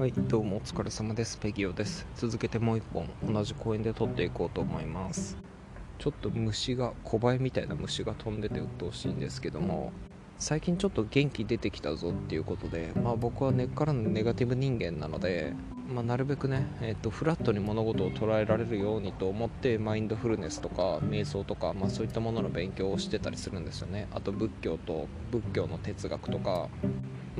はい、どうもお疲れ様です。ペギオです。続けてもう一本同じ公園で撮っていこうと思います。ちょっと虫が、小バエみたいな虫が飛んでて鬱陶しいんですけども、最近ちょっと元気出てきたぞっていうことで、まあ僕は根っからのネガティブ人間なので、まあ、なるべくね、えー、とフラットに物事を捉えられるようにと思ってマインドフルネスとか瞑想とか、まあ、そういったものの勉強をしてたりするんですよねあと仏教と仏教の哲学とか、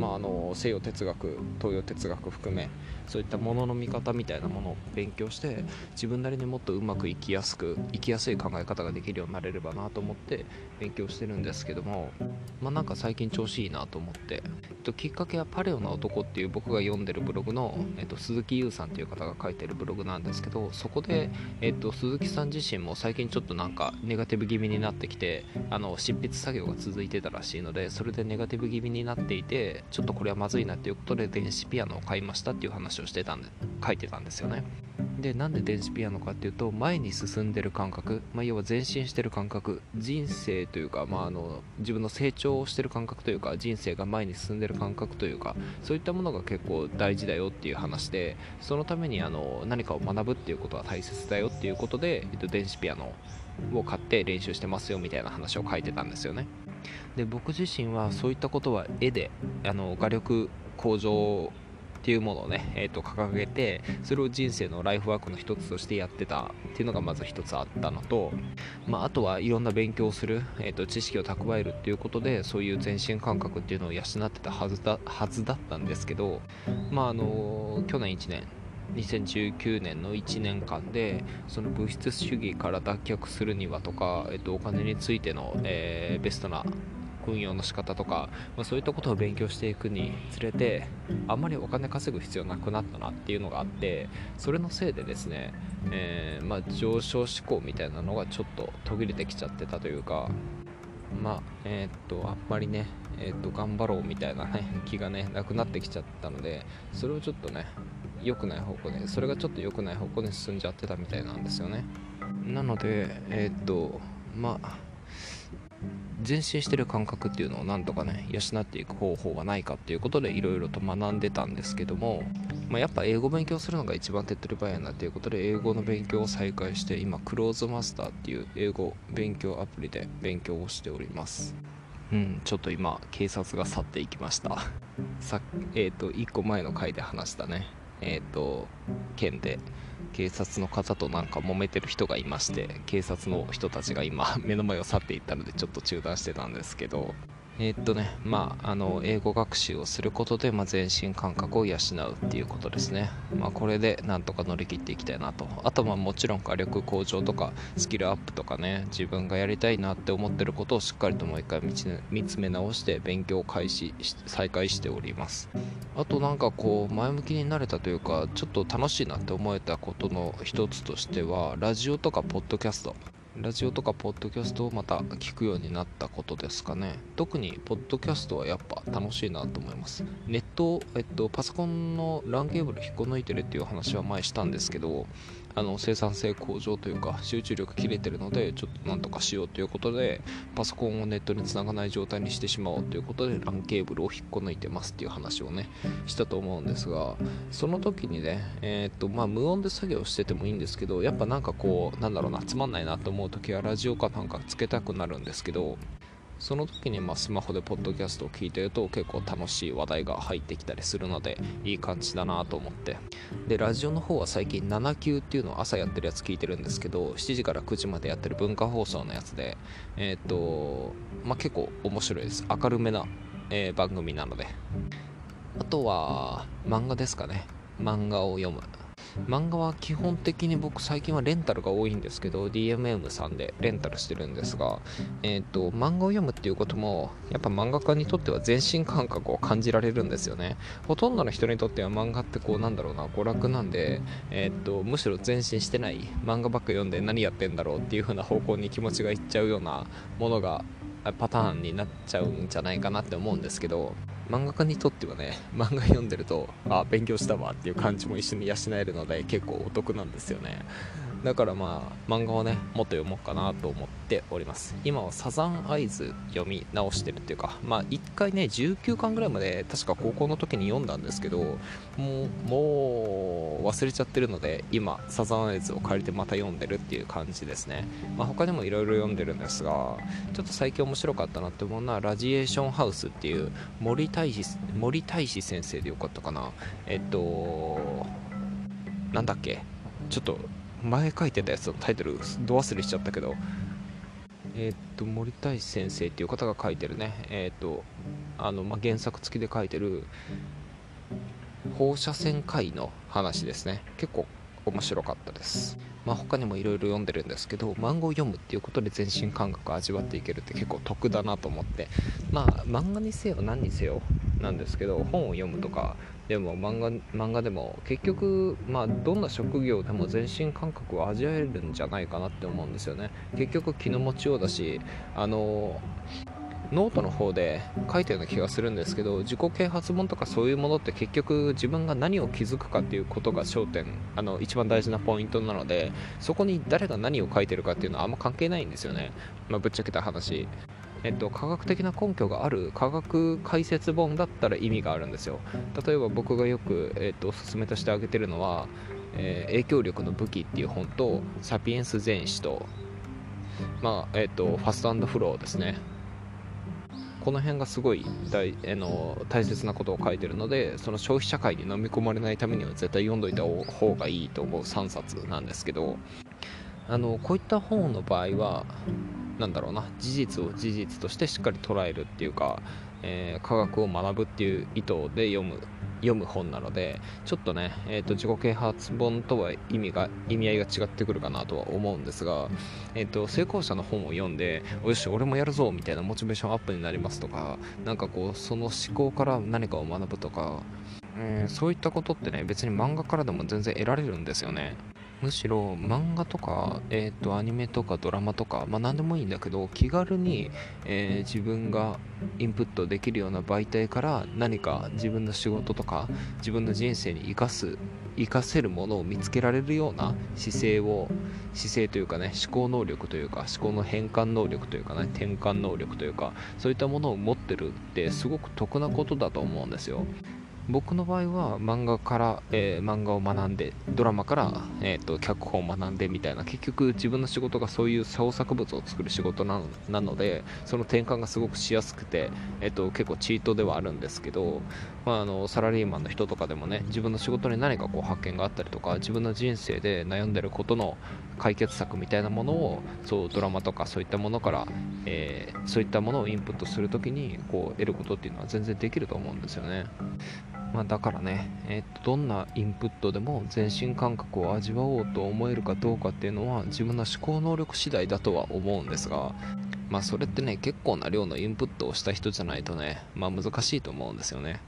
まあ、あの西洋哲学東洋哲学含めそういったものの見方みたいなものを勉強して自分なりにもっとうまく生きやすく生きやすい考え方ができるようになれればなと思って勉強してるんですけどもまあなんか最近調子いいなと思って、えっと、きっかけはパレオな男っていう僕が読んでるブログの、えっと、鈴木優さんっていう方が書いてるブログなんですけどそこで、えっと、鈴木さん自身も最近ちょっとなんかネガティブ気味になってきてあの執筆作業が続いてたらしいのでそれでネガティブ気味になっていてちょっとこれはまずいなっていうことで電子ピアノを買いましたっていう話をしてたんで書いてたんですよね。でなんで電子ピアノかっていうと前に進んでる感覚、まあ、要は前進してる感覚人生というか、まあ、あの自分の成長をしてる感覚というか人生が前に進んでる感覚というかそういったものが結構大事だよっていう話でそのためにあの何かを学ぶっていうことは大切だよっていうことで、えっと、電子ピアノを買って練習してますよみたいな話を書いてたんですよね。で僕自身はそういったことは絵であの画力向上っていうものをね、えー、と掲げてそれを人生のライフワークの一つとしてやってたっていうのがまず一つあったのと、まあ、あとはいろんな勉強をする、えー、と知識を蓄えるっていうことでそういう全身感覚っていうのを養ってたはずだはずだったんですけど、まああの去年1年2019年の1年間でその物質主義から脱却するにはとか、えっと、お金についての、えー、ベストな運用の仕方とか、まあ、そういったことを勉強していくにつれてあんまりお金稼ぐ必要なくなったなっていうのがあってそれのせいでですね、えー、まあ、上昇志向みたいなのがちょっと途切れてきちゃってたというかまあえー、っとあんまりねえー、っと頑張ろうみたいな、ね、気がねなくなってきちゃったのでそれをちょっとね良くない方向でそれがちょっと良くない方向に進んじゃってたみたいなんですよね。なのでえっとまあ前進してる感覚っていうのをなんとかね養っていく方法はないかっていうことでいろいろと学んでたんですけども、まあ、やっぱ英語勉強するのが一番手っ取り早いなっていうことで英語の勉強を再開して今クローズマスターっていう英語勉強アプリで勉強をしております。うんちょっと今警察が去っていきました。さえっ、ー、と1個前の回で話したね。え、ー、と県で警察の方となんか揉めてる人がいまして警察の人たちが今目の前を去っていったのでちょっと中断してたんですけど。えー、っとねまああの英語学習をすることで、まあ、全身感覚を養うっていうことですね。まあこれでなんとか乗り切っていきたいなと。あとまあもちろん火力向上とかスキルアップとかね自分がやりたいなって思ってることをしっかりともう一回見つめ直して勉強を開始再開しております。あとなんかこう前向きになれたというかちょっと楽しいなって思えたことの一つとしてはラジオとかポッドキャスト。ラジオとかポッドキャストをまた聞くようになったことですかね。特にポッドキャストはやっぱ楽しいなと思います。ネット、えっと、パソコンの LAN ケーブル引っこ抜いてるっていう話は前したんですけどあの生産性向上というか集中力切れてるのでちょっとなんとかしようということでパソコンをネットにつながない状態にしてしまおうということで LAN ケーブルを引っこ抜いてますっていう話をねしたと思うんですがその時にねえ、っとまあ無音で作業しててもいいんですけどやっぱなんかこうなんだろうなつまんないなと思う時はラジオかなんかつけたくなるんですけどその時にまスマホでポッドキャストを聞いてると結構楽しい話題が入ってきたりするのでいい感じだなと思って。でラジオの方は最近7級っていうのを朝やってるやつ聞いてるんですけど7時から9時までやってる文化放送のやつでえっ、とまあ、結構面白いです。明るめな、えー、番組なので。あとは漫画ですかね。漫画を読む。漫画は基本的に僕最近はレンタルが多いんですけど DMM さんでレンタルしてるんですが、えーと、漫画を読むっていうこともやっぱ漫画家にとっては全身感覚を感じられるんですよね。ほとんどの人にとっては漫画ってこうなんだろうな娯楽なんで、えーと、むしろ前進してない漫画ばっか読んで何やってんだろうっていう風な方向に気持ちがいっちゃうようなものがパターンになっちゃうんじゃないかなって思うんですけど漫画家にとってはね漫画読んでるとあ勉強したわっていう感じも一緒に養えるので結構お得なんですよね。だからまあ漫画をねもっと読もうかなと思っております。今はサザンアイズ読み直してるっていうかまあ1回ね19巻ぐらいまで確か高校の時に読んだんですけどもうもう忘れちゃってるので今サザンアイズを借りてまた読んでるっていう感じですね、まあ、他にもいろいろ読んでるんですがちょっと最近面白かったなって思うのはラジエーションハウスっていう森大志森大志先生でよかったかな。えっとなんだっけ？ちょっと前書いてたやつのタイトルど忘れしちゃったけど。え、っと森大先生っていう方が書いてるね。えー、っとあの、まあ、原作付きで書いてる放射線科医の話ですね。結構面白かったです。まあ、他にもいろいろ読んでるんですけど漫画を読むっていうことで全身感覚を味わっていけるって結構得だなと思って。まあ漫画にせよ何にせよなんですけど本を読むとかでも漫画漫画でも結局、まあ、どんな職業でも全身感覚を味わえるんじゃないかなって思うんですよね。結局気の持ちようだしあのノートの方で書いたような気がするんですけど自己啓発本とかそういうものって結局自分が何を気づくかっていうことが焦点あの一番大事なポイントなのでそこに誰が何を書いてるかっていうのはあんま関係ないんですよね、まあ、ぶっちゃけた話えっと、科学的な根拠がある科学解説本だったら意味があるんですよ。例えば僕がよく、えっと、おすすめとして挙げてるのは、えー、影響力の武器っていう本とサピエンス全史と、まあえっと、ファストフローですね。この辺がすごい大あの大切なことを書いてるのでその消費社会に飲み込まれないためには絶対読んどいた方がいいと思う3冊なんですけどあのこういった本の場合はなんだろうな。事実を事実としてしっかり捉えるっていうか、えー、科学を学ぶっていう意図で読む読む本なのでちょっとね、えーと、自己啓発本とは意味が意味合いが違ってくるかなとは思うんですが、えーと、成功者の本を読んでよし俺もやるぞみたいなモチベーションアップになりますとかなんかこうその思考から何かを学ぶとか、えー、そういったことってね別に漫画からでも全然得られるんですよねむしろ漫画とか、えーと、アニメとかドラマとか、まあ、何でもいいんだけど気軽に、えー、自分がインプットできるような媒体から何か自分の仕事とか自分の人生に生かす活かせるものを見つけられるような姿勢を姿勢というかね思考能力というか思考の変換能力というかね転換能力というかそういったものを持ってるってすごく得なことだと思うんですよ。僕の場合は漫画から、えー、漫画を学んでドラマから、えーと、脚本を学んでみたいな結局自分の仕事がそういう創作物を作る仕事なのでその転換がすごくしやすくて、えーと、結構チートではあるんですけど、まあ、あのサラリーマンの人とかでもね自分の仕事に何かこう発見があったりとか自分の人生で悩んでることの解決策みたいなものをそうドラマとかそういったものから、えー、そういったものをインプットするときにこう得ることっていうのは全然できると思うんですよね。まあ、だからね、えー、とどんなインプットでも前進感覚を味わおうと思えるかどうかっていうのは自分の思考能力次第だとは思うんですが、まあ、それってね結構な量のインプットをした人じゃないとね、まあ、難しいと思うんですよね。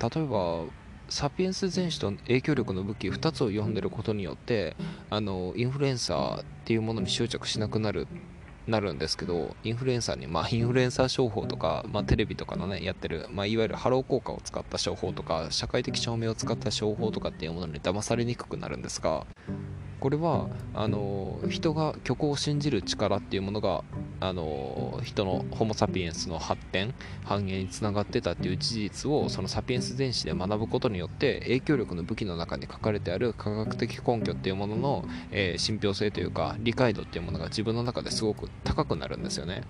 例えばサピエンス全史と影響力の武器2つを読んでることによってあのインフルエンサーっていうものに執着しなくなるなるんですけどインフルエンサーに、まあ、インフルエンサー商法とか、まあ、テレビとかのねやってる、まあ、いわゆるハロー効果を使った商法とか社会的証明を使った商法とかっていうものに騙されにくくなるんですがこれはあの人が虚構を信じる力っていうものがあの人のホモ・サピエンスの発展繁栄につながってたっていう事実をそのサピエンス全史で学ぶことによって影響力の武器の中に書かれてある科学的根拠っていうものの、えー、信憑性というか理解度っていうものが自分の中ですごく高くなるんですよね。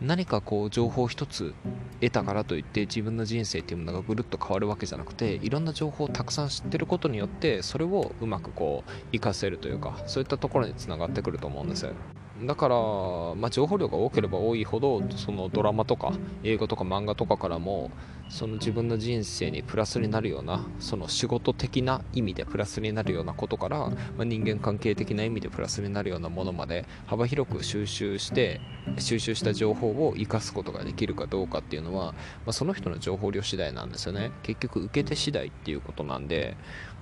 何かこう情報一つ得たからといって自分の人生っていうものがぐるっと変わるわけじゃなくていろんな情報をたくさん知ってることによってそれをうまくこう活かせるというかそういったところにつながってくると思うんですよ。だから、まあ、情報量が多ければ多いほどそのドラマとか映画とか漫画とかからもその自分の人生にプラスになるようなその仕事的な意味でプラスになるようなことから、まあ、人間関係的な意味でプラスになるようなものまで幅広く収集して収集した情報を生かすことができるかどうかっていうのは、まあ、その人の情報量次第なんですよね。結局受け手次第っていうことなんで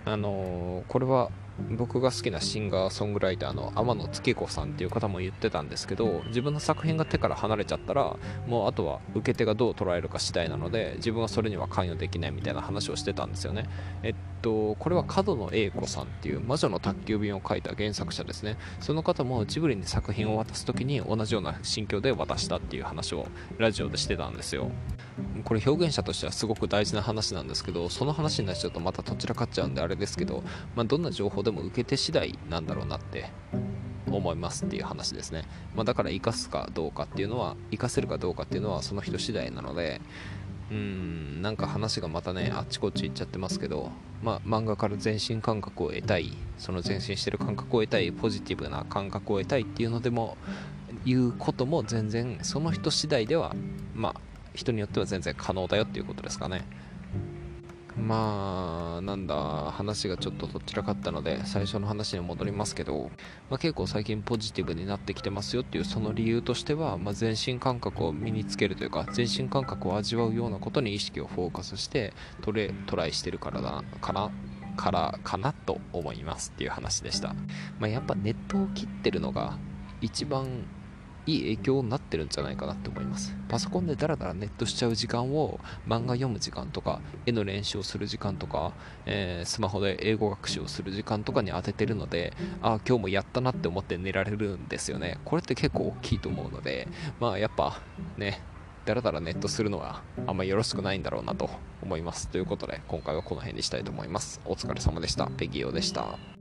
あのー、これは僕が好きなシンガーソングライターの天野月子さんっていう方も言ってたんですけど自分の作品が手から離れちゃったらもうあとは受け手がどう捉えるか次第なので自分はそれには関与できないみたいな話をしてたんですよね。えっと、これは角野栄子さんっていう魔女の宅急便を書いた原作者ですね。その方もジブリに作品を渡す時に同じような心境で渡したっていう話をラジオでしてたんですよ。これ表現者としてはすごく大事な話なんですけど、その話になっちゃうとまたどちらかっちゃうんであれですけど、まあ、どんな情報でも受け手次第なんだろうなって思いますっていう話ですね。まあ、だから生かすかどうかっていうのは、生かせるかどうかっていうのはその人次第なので、うーん、なんか話がまたね、あっちこっち行っちゃってますけど、まあ、漫画から全身感覚を得たい、その前進してる感覚を得たい、ポジティブな感覚を得たいっていうのでも、いうことも全然、その人次第では、まあ、人によっては全然可能だよっていうことですかね。まあ、なんだ、話がちょっとどちらかったので、最初の話に戻りますけど、まあ、結構最近ポジティブになってきてますよっていうその理由としては、まあ、全身感覚を身につけるというか、全身感覚を味わうようなことに意識をフォーカスしてトレトライしてるからだかな、からかなと思いますっていう話でした。まあ、やっぱネットを切ってるのが一番いい影響になってるんじゃないかなって思います。パソコンでダラダラネットしちゃう時間を漫画読む時間とか絵の練習をする時間とか、えー、スマホで英語学習をする時間とかに当ててるのでああ今日もやったなって思って寝られるんですよね。これって結構大きいと思うのでまあやっぱねだらだらネットするのはあんまよろしくないんだろうなと思います。ということで今回はこの辺にしたいと思います。お疲れ様でした。ペギオでした。